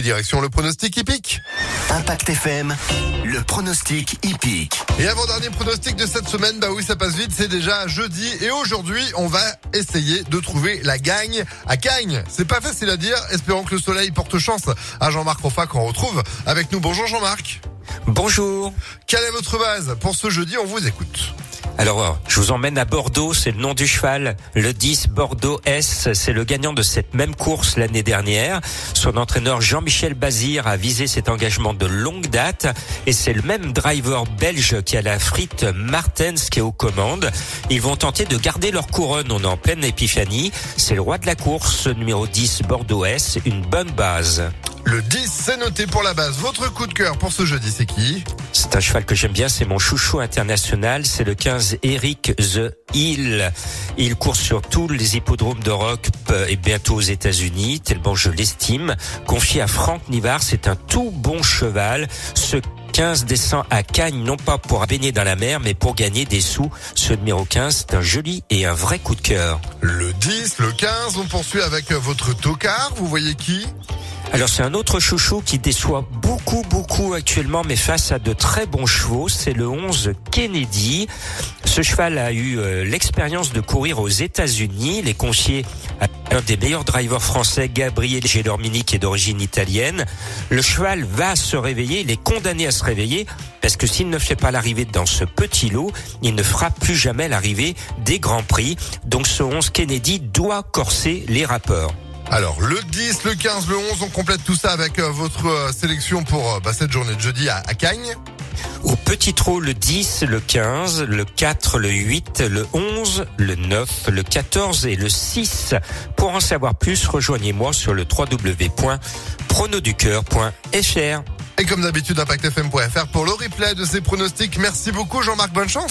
puis direction le pronostic hippique. Impact FM, le pronostic hippique. Et avant-dernier pronostic de cette semaine, bah oui, ça passe vite, c'est déjà jeudi. Et aujourd'hui, on va essayer de trouver la gagne à Cagnes. C'est pas facile à dire, espérons que le soleil porte chance à Jean-Marc Roffa qu'on retrouve avec nous. Bonjour Jean-Marc. Bonjour. Quelle est votre base Pour ce jeudi, on vous écoute. Alors, je vous emmène à Bordeaux, c'est le nom du cheval. Le 10 Bordeaux S, c'est le gagnant de cette même course l'année dernière. Son entraîneur Jean-Michel Bazir a visé cet engagement de longue date et c'est le même driver belge qui a la frite Martens qui est aux commandes. Ils vont tenter de garder leur couronne, on est en pleine épiphanie. C'est le roi de la course, numéro 10 Bordeaux S, une bonne base. Le 10, c'est noté pour la base. Votre coup de cœur pour ce jeudi, c'est qui C'est un cheval que j'aime bien, c'est mon chouchou international, c'est le 15 Eric The Hill. Il court sur tous les hippodromes d'Europe et bientôt aux États-Unis, tellement je l'estime. Confié à Franck Nivard, c'est un tout bon cheval. Ce 15 descend à Cagnes, non pas pour baigner dans la mer, mais pour gagner des sous. Ce numéro 15, c'est un joli et un vrai coup de cœur. Le 10, le 15, on poursuit avec votre tocard. Vous voyez qui? Alors c'est un autre chouchou qui déçoit beaucoup beaucoup actuellement mais face à de très bons chevaux, c'est le 11 Kennedy. Ce cheval a eu euh, l'expérience de courir aux États-Unis, les confiés à un des meilleurs drivers français, Gabriel Gelormini, qui est d'origine italienne. Le cheval va se réveiller, il est condamné à se réveiller, parce que s'il ne fait pas l'arrivée dans ce petit lot, il ne fera plus jamais l'arrivée des Grands Prix. Donc ce 11 Kennedy doit corser les rapports. Alors le 10, le 15, le 11, on complète tout ça avec euh, votre euh, sélection pour euh, bah, cette journée de jeudi à, à Cagnes. Au petit trot, le 10, le 15, le 4, le 8, le 11, le 9, le 14 et le 6. Pour en savoir plus, rejoignez-moi sur le www.pronoducœur.fr. Et comme d'habitude, ImpactFM.fr pour le replay de ces pronostics. Merci beaucoup Jean-Marc, bonne chance.